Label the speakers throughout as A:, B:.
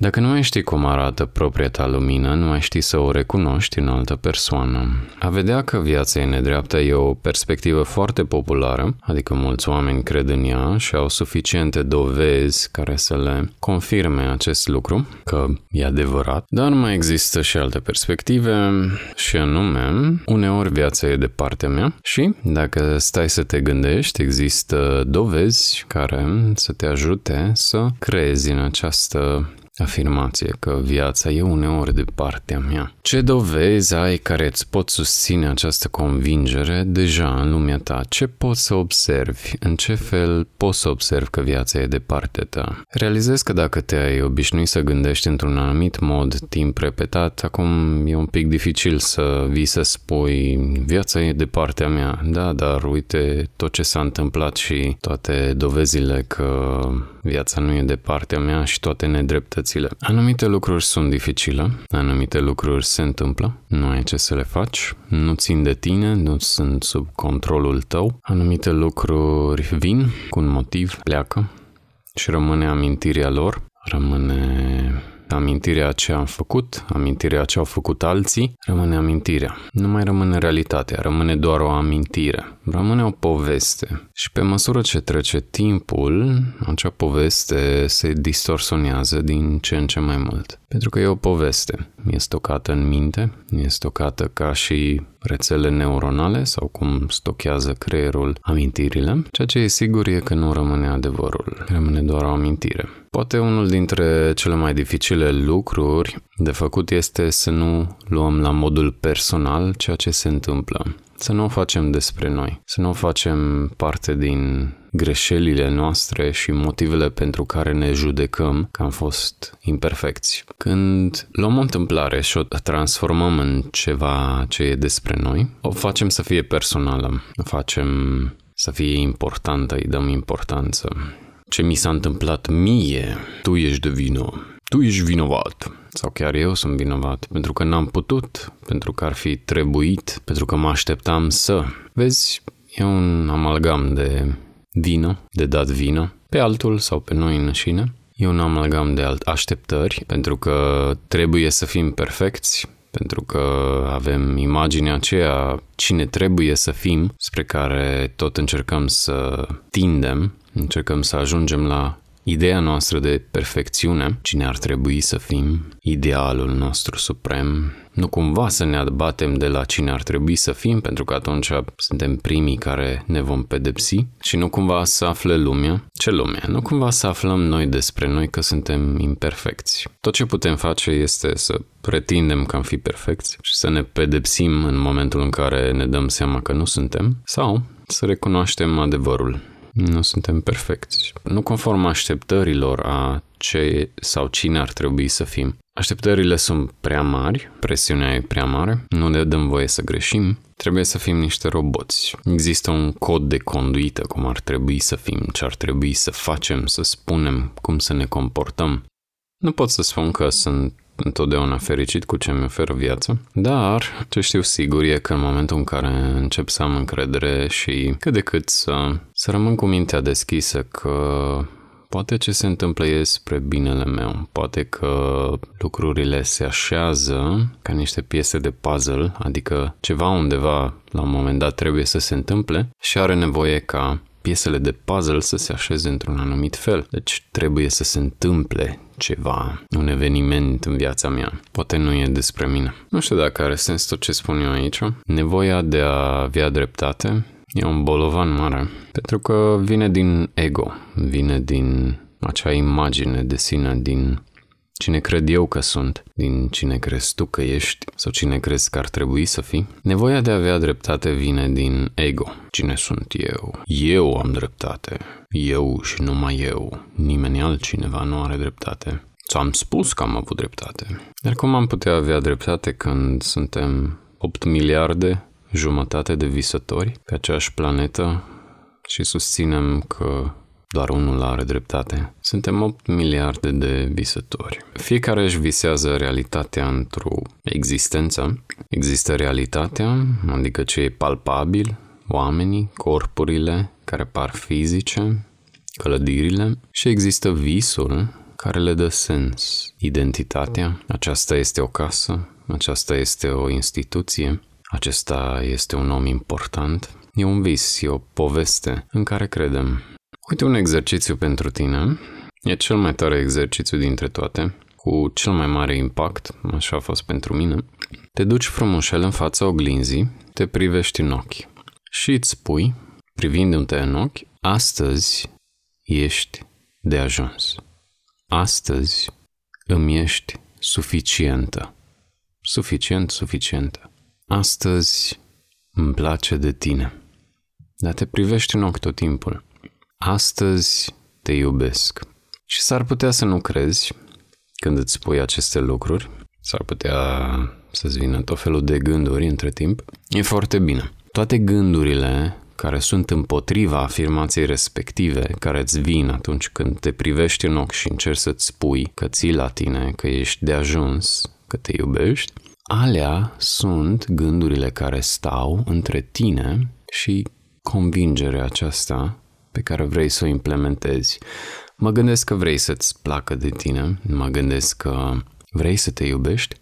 A: Dacă nu mai știi cum arată propria ta lumină, nu mai știi să o recunoști în altă persoană. A vedea că viața e nedreaptă e o perspectivă foarte populară, adică mulți oameni cred în ea și au suficiente dovezi care să le confirme acest lucru, că e adevărat. Dar mai există și alte perspective și anume, uneori viața e de partea mea și dacă stai să te gândești, există dovezi care să te ajute să crezi în această afirmație că viața e uneori de partea mea. Ce dovezi ai care îți pot susține această convingere deja în lumea ta? Ce poți să observi? În ce fel poți să observi că viața e de partea ta? Realizezi că dacă te-ai obișnuit să gândești într-un anumit mod timp repetat, acum e un pic dificil să vii să spui viața e de partea mea. Da, dar uite tot ce s-a întâmplat și toate dovezile că viața nu e de partea mea și toate nedreptățile. Anumite lucruri sunt dificile, anumite lucruri se întâmplă, nu ai ce să le faci, nu țin de tine, nu sunt sub controlul tău. Anumite lucruri vin cu un motiv, pleacă și rămâne amintirea lor, rămâne amintirea ce am făcut, amintirea ce au făcut alții, rămâne amintirea. Nu mai rămâne realitatea, rămâne doar o amintire, rămâne o poveste. Și pe măsură ce trece timpul, acea poveste se distorsionează din ce în ce mai mult. Pentru că e o poveste, e stocată în minte, e stocată ca și rețele neuronale sau cum stochează creierul amintirile, ceea ce e sigur e că nu rămâne adevărul, rămâne doar o amintire. Poate unul dintre cele mai dificile lucruri de făcut este să nu luăm la modul personal ceea ce se întâmplă. Să nu o facem despre noi, să nu o facem parte din greșelile noastre și motivele pentru care ne judecăm că am fost imperfecți. Când luăm o întâmplare și o transformăm în ceva ce e despre noi, o facem să fie personală, o facem să fie importantă, îi dăm importanță. Ce mi s-a întâmplat mie, tu ești de vină, tu ești vinovat sau chiar eu sunt vinovat pentru că n-am putut, pentru că ar fi trebuit, pentru că mă așteptam să. Vezi, e un amalgam de vină, de dat vină, pe altul sau pe noi înșine. E un amalgam de alt așteptări, pentru că trebuie să fim perfecți, pentru că avem imaginea aceea cine trebuie să fim, spre care tot încercăm să tindem, încercăm să ajungem la Ideea noastră de perfecțiune, cine ar trebui să fim, idealul nostru suprem, nu cumva să ne abatem de la cine ar trebui să fim, pentru că atunci suntem primii care ne vom pedepsi și nu cumva să afle lumea. Ce lume? Nu cumva să aflăm noi despre noi că suntem imperfecți. Tot ce putem face este să pretindem că am fi perfecți și să ne pedepsim în momentul în care ne dăm seama că nu suntem sau să recunoaștem adevărul nu suntem perfecți. Nu conform așteptărilor a ce sau cine ar trebui să fim. Așteptările sunt prea mari, presiunea e prea mare, nu ne dăm voie să greșim, trebuie să fim niște roboți. Există un cod de conduită, cum ar trebui să fim, ce ar trebui să facem, să spunem, cum să ne comportăm. Nu pot să spun că sunt întotdeauna fericit cu ce mi oferă viața, dar ce știu sigur e că în momentul în care încep să am încredere și cât de cât să, să rămân cu mintea deschisă că poate ce se întâmplă e spre binele meu, poate că lucrurile se așează ca niște piese de puzzle, adică ceva undeva la un moment dat trebuie să se întâmple și are nevoie ca piesele de puzzle să se așeze într-un anumit fel. Deci trebuie să se întâmple ceva, un eveniment în viața mea. Poate nu e despre mine. Nu știu dacă are sens tot ce spun eu aici. Nevoia de a avea dreptate e un bolovan mare, pentru că vine din ego, vine din acea imagine de sine, din cine cred eu că sunt, din cine crezi tu că ești sau cine crezi că ar trebui să fii. Nevoia de a avea dreptate vine din ego. Cine sunt eu? Eu am dreptate. Eu și numai eu. Nimeni altcineva nu are dreptate. Ți-am spus că am avut dreptate. Dar cum am putea avea dreptate când suntem 8 miliarde, jumătate de visători pe aceeași planetă și susținem că doar unul are dreptate. Suntem 8 miliarde de visători. Fiecare își visează realitatea într-o existență. Există realitatea, adică ce e palpabil, oamenii, corpurile care par fizice, clădirile și există visul, care le dă sens. Identitatea, aceasta este o casă, aceasta este o instituție, acesta este un om important. E un vis, e o poveste în care credem. Uite un exercițiu pentru tine. E cel mai tare exercițiu dintre toate, cu cel mai mare impact, așa a fost pentru mine. Te duci frumușel în fața oglinzii, te privești în ochi și îți spui, privindu-te în ochi, astăzi ești de ajuns. Astăzi îmi ești suficientă. Suficient, suficientă. Astăzi îmi place de tine. Dar te privești în ochi tot timpul. Astăzi te iubesc. Și s-ar putea să nu crezi când îți spui aceste lucruri. S-ar putea să-ți vină tot felul de gânduri între timp. E foarte bine. Toate gândurile care sunt împotriva afirmației respective, care îți vin atunci când te privești în ochi și încerci să-ți spui că ții la tine, că ești de ajuns, că te iubești, alea sunt gândurile care stau între tine și convingerea aceasta pe care vrei să o implementezi. Mă gândesc că vrei să-ți placă de tine, mă gândesc că vrei să te iubești,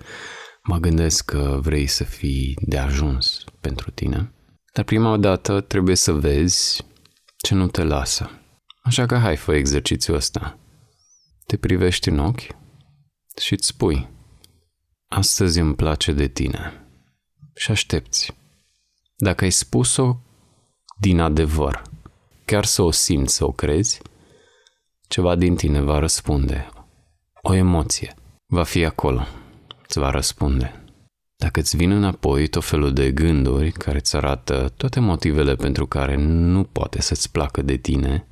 A: mă gândesc că vrei să fii de ajuns pentru tine dar prima dată trebuie să vezi ce nu te lasă. Așa că hai, fă exercițiul ăsta. Te privești în ochi și îți spui Astăzi îmi place de tine. Și aștepți. Dacă ai spus-o din adevăr, chiar să o simți, să o crezi, ceva din tine va răspunde. O emoție va fi acolo, îți va răspunde. Dacă îți vin înapoi tot felul de gânduri care îți arată toate motivele pentru care nu poate să-ți placă de tine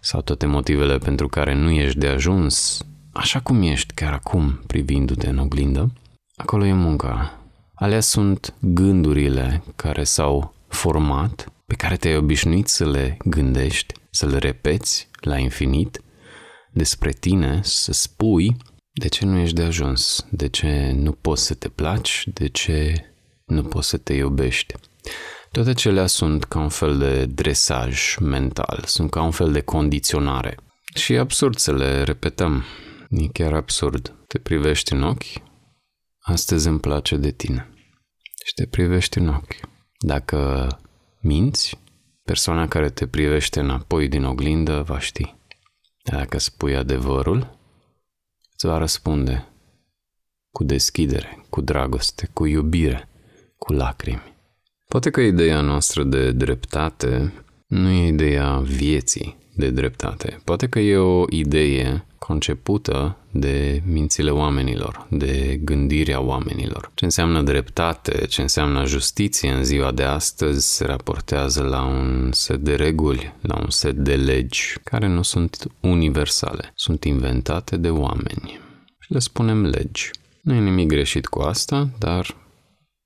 A: sau toate motivele pentru care nu ești de ajuns așa cum ești chiar acum privindu-te în oglindă, acolo e munca. Alea sunt gândurile care s-au format, pe care te-ai obișnuit să le gândești, să le repeți la infinit despre tine, să spui de ce nu ești de ajuns? De ce nu poți să te placi? De ce nu poți să te iubești? Toate acelea sunt ca un fel de dresaj mental, sunt ca un fel de condiționare. Și e absurd să le repetăm. E chiar absurd. Te privești în ochi, astăzi îmi place de tine. Și te privești în ochi. Dacă minți, persoana care te privește înapoi din oglindă va ști. Dacă spui adevărul, îți va răspunde cu deschidere, cu dragoste, cu iubire, cu lacrimi. Poate că ideea noastră de dreptate nu e ideea vieții de dreptate. Poate că e o idee concepută de mințile oamenilor, de gândirea oamenilor. Ce înseamnă dreptate, ce înseamnă justiție în ziua de astăzi se raportează la un set de reguli, la un set de legi care nu sunt universale, sunt inventate de oameni și le spunem legi. Nu e nimic greșit cu asta, dar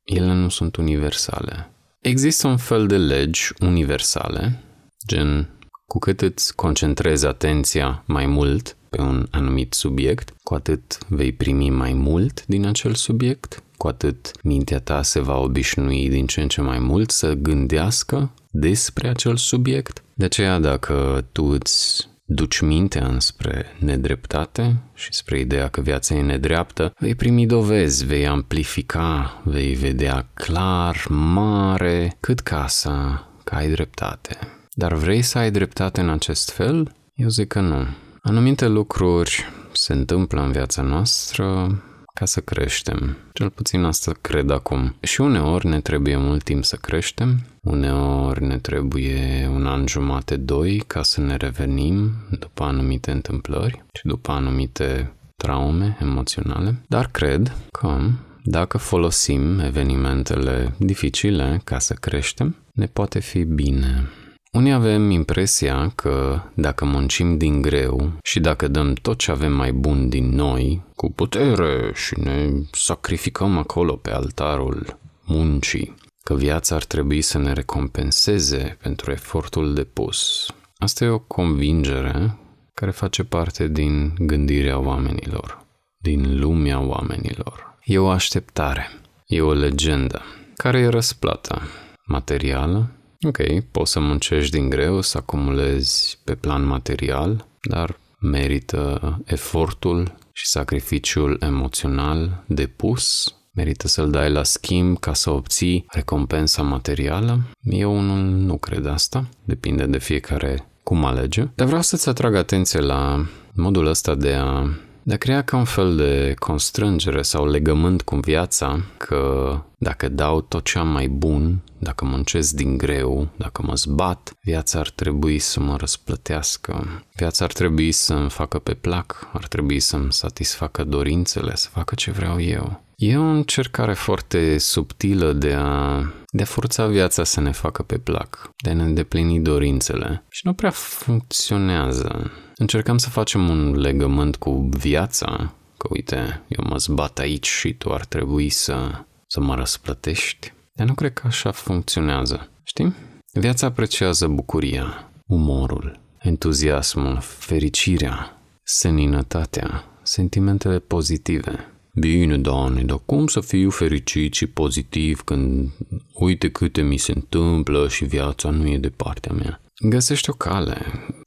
A: ele nu sunt universale. Există un fel de legi universale, gen cu cât îți concentrezi atenția mai mult pe un anumit subiect, cu atât vei primi mai mult din acel subiect, cu atât mintea ta se va obișnui din ce în ce mai mult să gândească despre acel subiect. De aceea, dacă tu îți duci mintea înspre nedreptate și spre ideea că viața e nedreaptă, vei primi dovezi, vei amplifica, vei vedea clar, mare, cât casa că ai dreptate. Dar vrei să ai dreptate în acest fel? Eu zic că nu. Anumite lucruri se întâmplă în viața noastră ca să creștem. Cel puțin asta cred acum. Și uneori ne trebuie mult timp să creștem, uneori ne trebuie un an jumate, doi, ca să ne revenim după anumite întâmplări și după anumite traume emoționale, dar cred că dacă folosim evenimentele dificile ca să creștem, ne poate fi bine. Unii avem impresia că dacă muncim din greu și dacă dăm tot ce avem mai bun din noi, cu putere și ne sacrificăm acolo pe altarul muncii, că viața ar trebui să ne recompenseze pentru efortul depus. Asta e o convingere care face parte din gândirea oamenilor, din lumea oamenilor. E o așteptare, e o legendă, care e răsplata materială Ok, poți să muncești din greu, să acumulezi pe plan material, dar merită efortul și sacrificiul emoțional depus, merită să-l dai la schimb ca să obții recompensa materială? Eu nu, nu cred asta, depinde de fiecare cum alege. Dar vreau să-ți atrag atenție la modul ăsta de a de a crea ca un fel de constrângere sau legământ cu viața că dacă dau tot ce am mai bun, dacă muncesc din greu, dacă mă zbat, viața ar trebui să mă răsplătească. Viața ar trebui să-mi facă pe plac, ar trebui să-mi satisfacă dorințele, să facă ce vreau eu. E o încercare foarte subtilă de a, de a forța viața să ne facă pe plac, de a ne îndeplini dorințele și nu prea funcționează. Încercăm să facem un legământ cu viața, că uite, eu mă zbat aici și tu ar trebui să, să mă răsplătești. Dar nu cred că așa funcționează, știi? Viața apreciază bucuria, umorul, entuziasmul, fericirea, seninătatea, sentimentele pozitive. Bine, Doamne, dar cum să fiu fericit și pozitiv când uite câte mi se întâmplă și viața nu e de partea mea? Găsești o cale,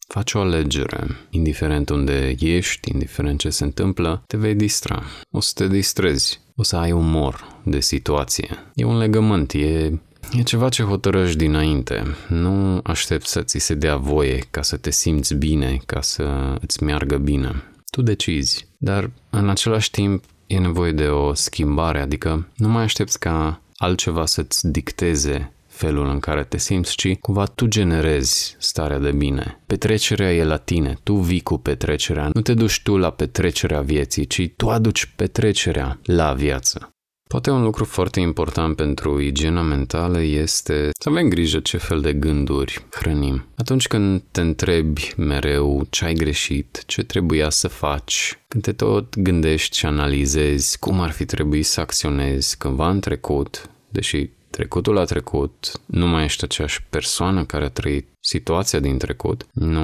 A: faci o alegere, indiferent unde ești, indiferent ce se întâmplă, te vei distra. O să te distrezi, o să ai umor de situație. E un legământ, e E ceva ce hotărăști dinainte. Nu aștept să ți se dea voie ca să te simți bine, ca să îți meargă bine. Tu decizi. Dar în același timp e nevoie de o schimbare, adică nu mai aștepți ca altceva să-ți dicteze felul în care te simți, ci cumva tu generezi starea de bine. Petrecerea e la tine, tu vii cu petrecerea, nu te duci tu la petrecerea vieții, ci tu aduci petrecerea la viață. Poate un lucru foarte important pentru igiena mentală este să avem grijă ce fel de gânduri hrănim. Atunci când te întrebi mereu ce ai greșit, ce trebuia să faci, când te tot gândești și analizezi cum ar fi trebuit să acționezi cândva în trecut, deși trecutul a trecut, nu mai ești aceeași persoană care a trăit situația din trecut, nu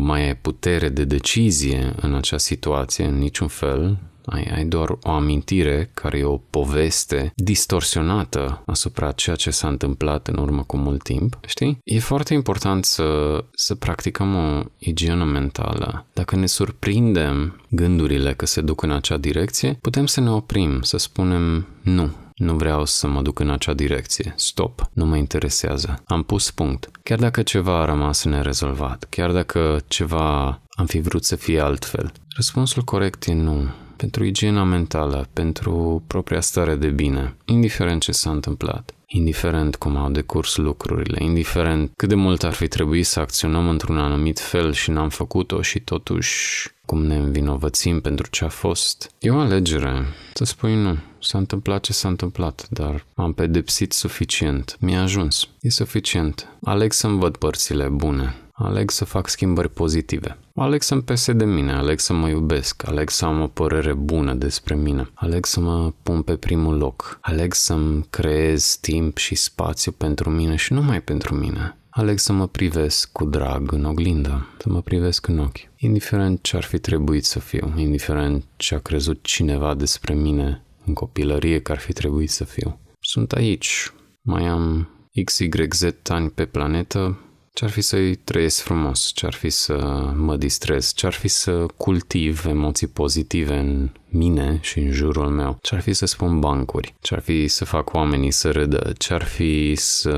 A: mai ai putere de decizie în acea situație în niciun fel, ai, ai doar o amintire care e o poveste distorsionată asupra ceea ce s-a întâmplat în urmă cu mult timp, știi? E foarte important să, să practicăm o igienă mentală. Dacă ne surprindem gândurile că se duc în acea direcție, putem să ne oprim, să spunem nu, nu vreau să mă duc în acea direcție. Stop. Nu mă interesează. Am pus punct. Chiar dacă ceva a rămas nerezolvat, chiar dacă ceva am fi vrut să fie altfel. Răspunsul corect e nu pentru igiena mentală, pentru propria stare de bine, indiferent ce s-a întâmplat, indiferent cum au decurs lucrurile, indiferent cât de mult ar fi trebuit să acționăm într-un anumit fel și n-am făcut-o și totuși cum ne învinovățim pentru ce a fost. E o alegere să spui nu. S-a întâmplat ce s-a întâmplat, dar am pedepsit suficient. Mi-a ajuns. E suficient. Aleg să-mi văd părțile bune. Aleg să fac schimbări pozitive. Aleg să-mi pese de mine, aleg să mă iubesc, aleg să am o părere bună despre mine, aleg să mă pun pe primul loc, aleg să-mi creez timp și spațiu pentru mine și numai pentru mine. Aleg să mă privesc cu drag în oglindă, să mă privesc în ochi. Indiferent ce ar fi trebuit să fiu, indiferent ce a crezut cineva despre mine în copilărie că ar fi trebuit să fiu. Sunt aici, mai am XYZ ani pe planetă, ce-ar fi să-i trăiesc frumos, ce-ar fi să mă distrez, ce-ar fi să cultiv emoții pozitive în mine și în jurul meu, ce-ar fi să spun bancuri, ce-ar fi să fac oamenii să râdă, ce-ar fi să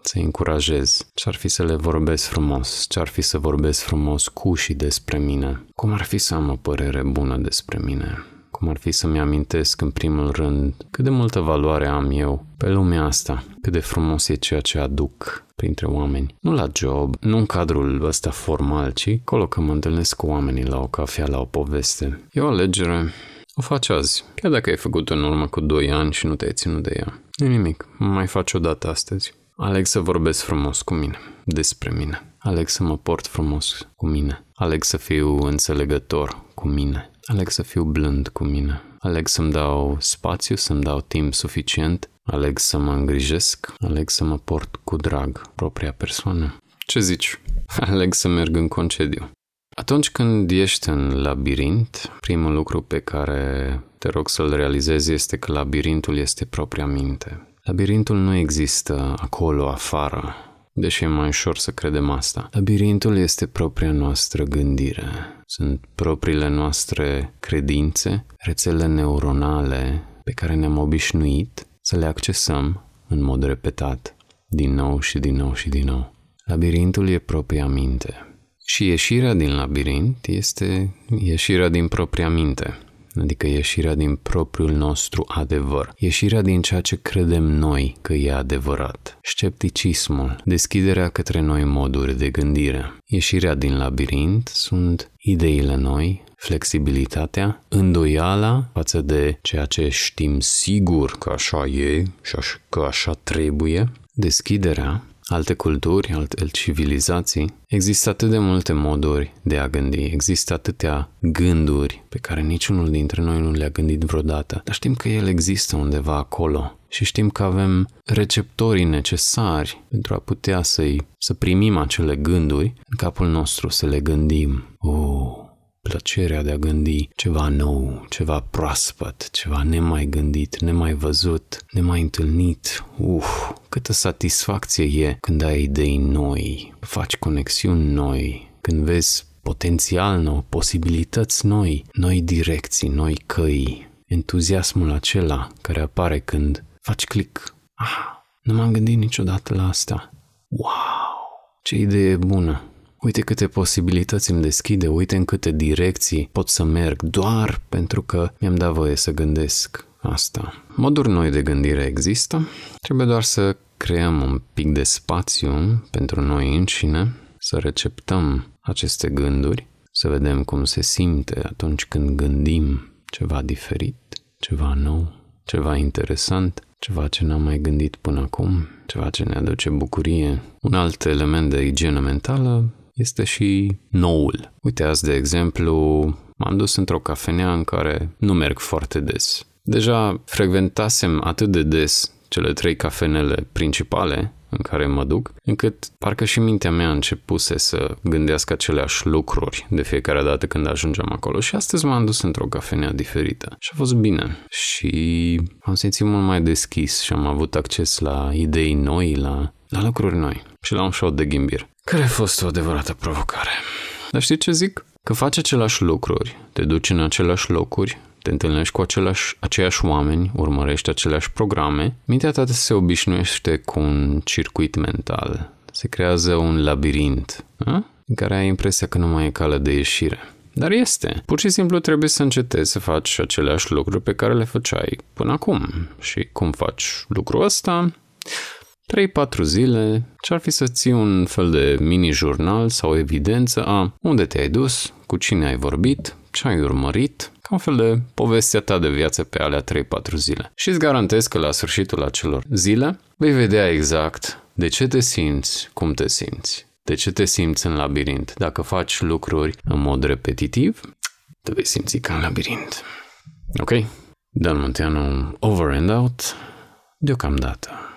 A: să încurajez, ce-ar fi să le vorbesc frumos, ce-ar fi să vorbesc frumos cu și despre mine, cum ar fi să am o părere bună despre mine, cum ar fi să-mi amintesc în primul rând cât de multă valoare am eu pe lumea asta, cât de frumos e ceea ce aduc printre oameni. Nu la job, nu în cadrul ăsta formal, ci acolo că mă întâlnesc cu oamenii la o cafea, la o poveste. E o alegere o faci azi, chiar dacă ai făcut-o în urmă cu 2 ani și nu te-ai ținut de ea. Nu nimic, mai faci o dată astăzi. Aleg să vorbesc frumos cu mine, despre mine. Aleg să mă port frumos cu mine. Aleg să fiu înțelegător cu mine. Aleg să fiu blând cu mine. Aleg să-mi dau spațiu, să-mi dau timp suficient. Aleg să mă îngrijesc. Aleg să mă port cu drag propria persoană. Ce zici? Aleg să merg în concediu. Atunci când ești în labirint, primul lucru pe care te rog să-l realizezi este că labirintul este propria minte. Labirintul nu există acolo, afară, deși e mai ușor să credem asta. Labirintul este propria noastră gândire. Sunt propriile noastre credințe, rețele neuronale pe care ne-am obișnuit să le accesăm în mod repetat, din nou și din nou și din nou. Labirintul e propria minte. Și ieșirea din labirint este ieșirea din propria minte adică ieșirea din propriul nostru adevăr, ieșirea din ceea ce credem noi că e adevărat, scepticismul, deschiderea către noi moduri de gândire. Ieșirea din labirint sunt ideile noi, flexibilitatea, îndoiala față de ceea ce știm sigur că așa e și că așa trebuie, deschiderea alte culturi, alte civilizații, există atât de multe moduri de a gândi, există atâtea gânduri pe care niciunul dintre noi nu le-a gândit vreodată, dar știm că el există undeva acolo și știm că avem receptorii necesari pentru a putea să-i, să primim acele gânduri în capul nostru, să le gândim. Uh, plăcerea de a gândi ceva nou, ceva proaspăt, ceva nemai gândit, nemai văzut, nemai întâlnit. Uf, câtă satisfacție e când ai idei noi, faci conexiuni noi, când vezi potențial nou, posibilități noi, noi direcții, noi căi, entuziasmul acela care apare când faci click. Ah, nu m-am gândit niciodată la asta. Wow, ce idee bună! Uite câte posibilități îmi deschide, uite în câte direcții pot să merg doar pentru că mi-am dat voie să gândesc asta. Moduri noi de gândire există, trebuie doar să creăm un pic de spațiu pentru noi înșine, să receptăm aceste gânduri, să vedem cum se simte atunci când gândim ceva diferit, ceva nou, ceva interesant, ceva ce n-am mai gândit până acum, ceva ce ne aduce bucurie. Un alt element de igienă mentală este și noul. Uite, azi, de exemplu, m-am dus într-o cafenea în care nu merg foarte des. Deja frecventasem atât de des cele trei cafenele principale în care mă duc, încât parcă și mintea mea începuse să gândească aceleași lucruri de fiecare dată când ajungeam acolo. Și astăzi m-am dus într-o cafenea diferită. Și a fost bine. Și am simțit mult mai deschis și am avut acces la idei noi, la, la lucruri noi. Și la un show de ghimbir care a fost o adevărată provocare. Dar știi ce zic? Că faci aceleași lucruri, te duci în aceleași locuri, te întâlnești cu același, aceiași oameni, urmărești aceleași programe, mintea ta se obișnuiește cu un circuit mental. Se creează un labirint, a? în care ai impresia că nu mai e cale de ieșire. Dar este. Pur și simplu trebuie să încetezi să faci aceleași lucruri pe care le făceai până acum. Și cum faci lucrul ăsta? 3-4 zile, ce-ar fi să ții un fel de mini-jurnal sau evidență a unde te-ai dus, cu cine ai vorbit, ce ai urmărit, ca un fel de povestea ta de viață pe alea 3-4 zile. Și îți garantez că la sfârșitul acelor zile vei vedea exact de ce te simți, cum te simți, de ce te simți în labirint. Dacă faci lucruri în mod repetitiv, te vei simți ca în labirint. Ok? Dan Munteanu, over and out, deocamdată.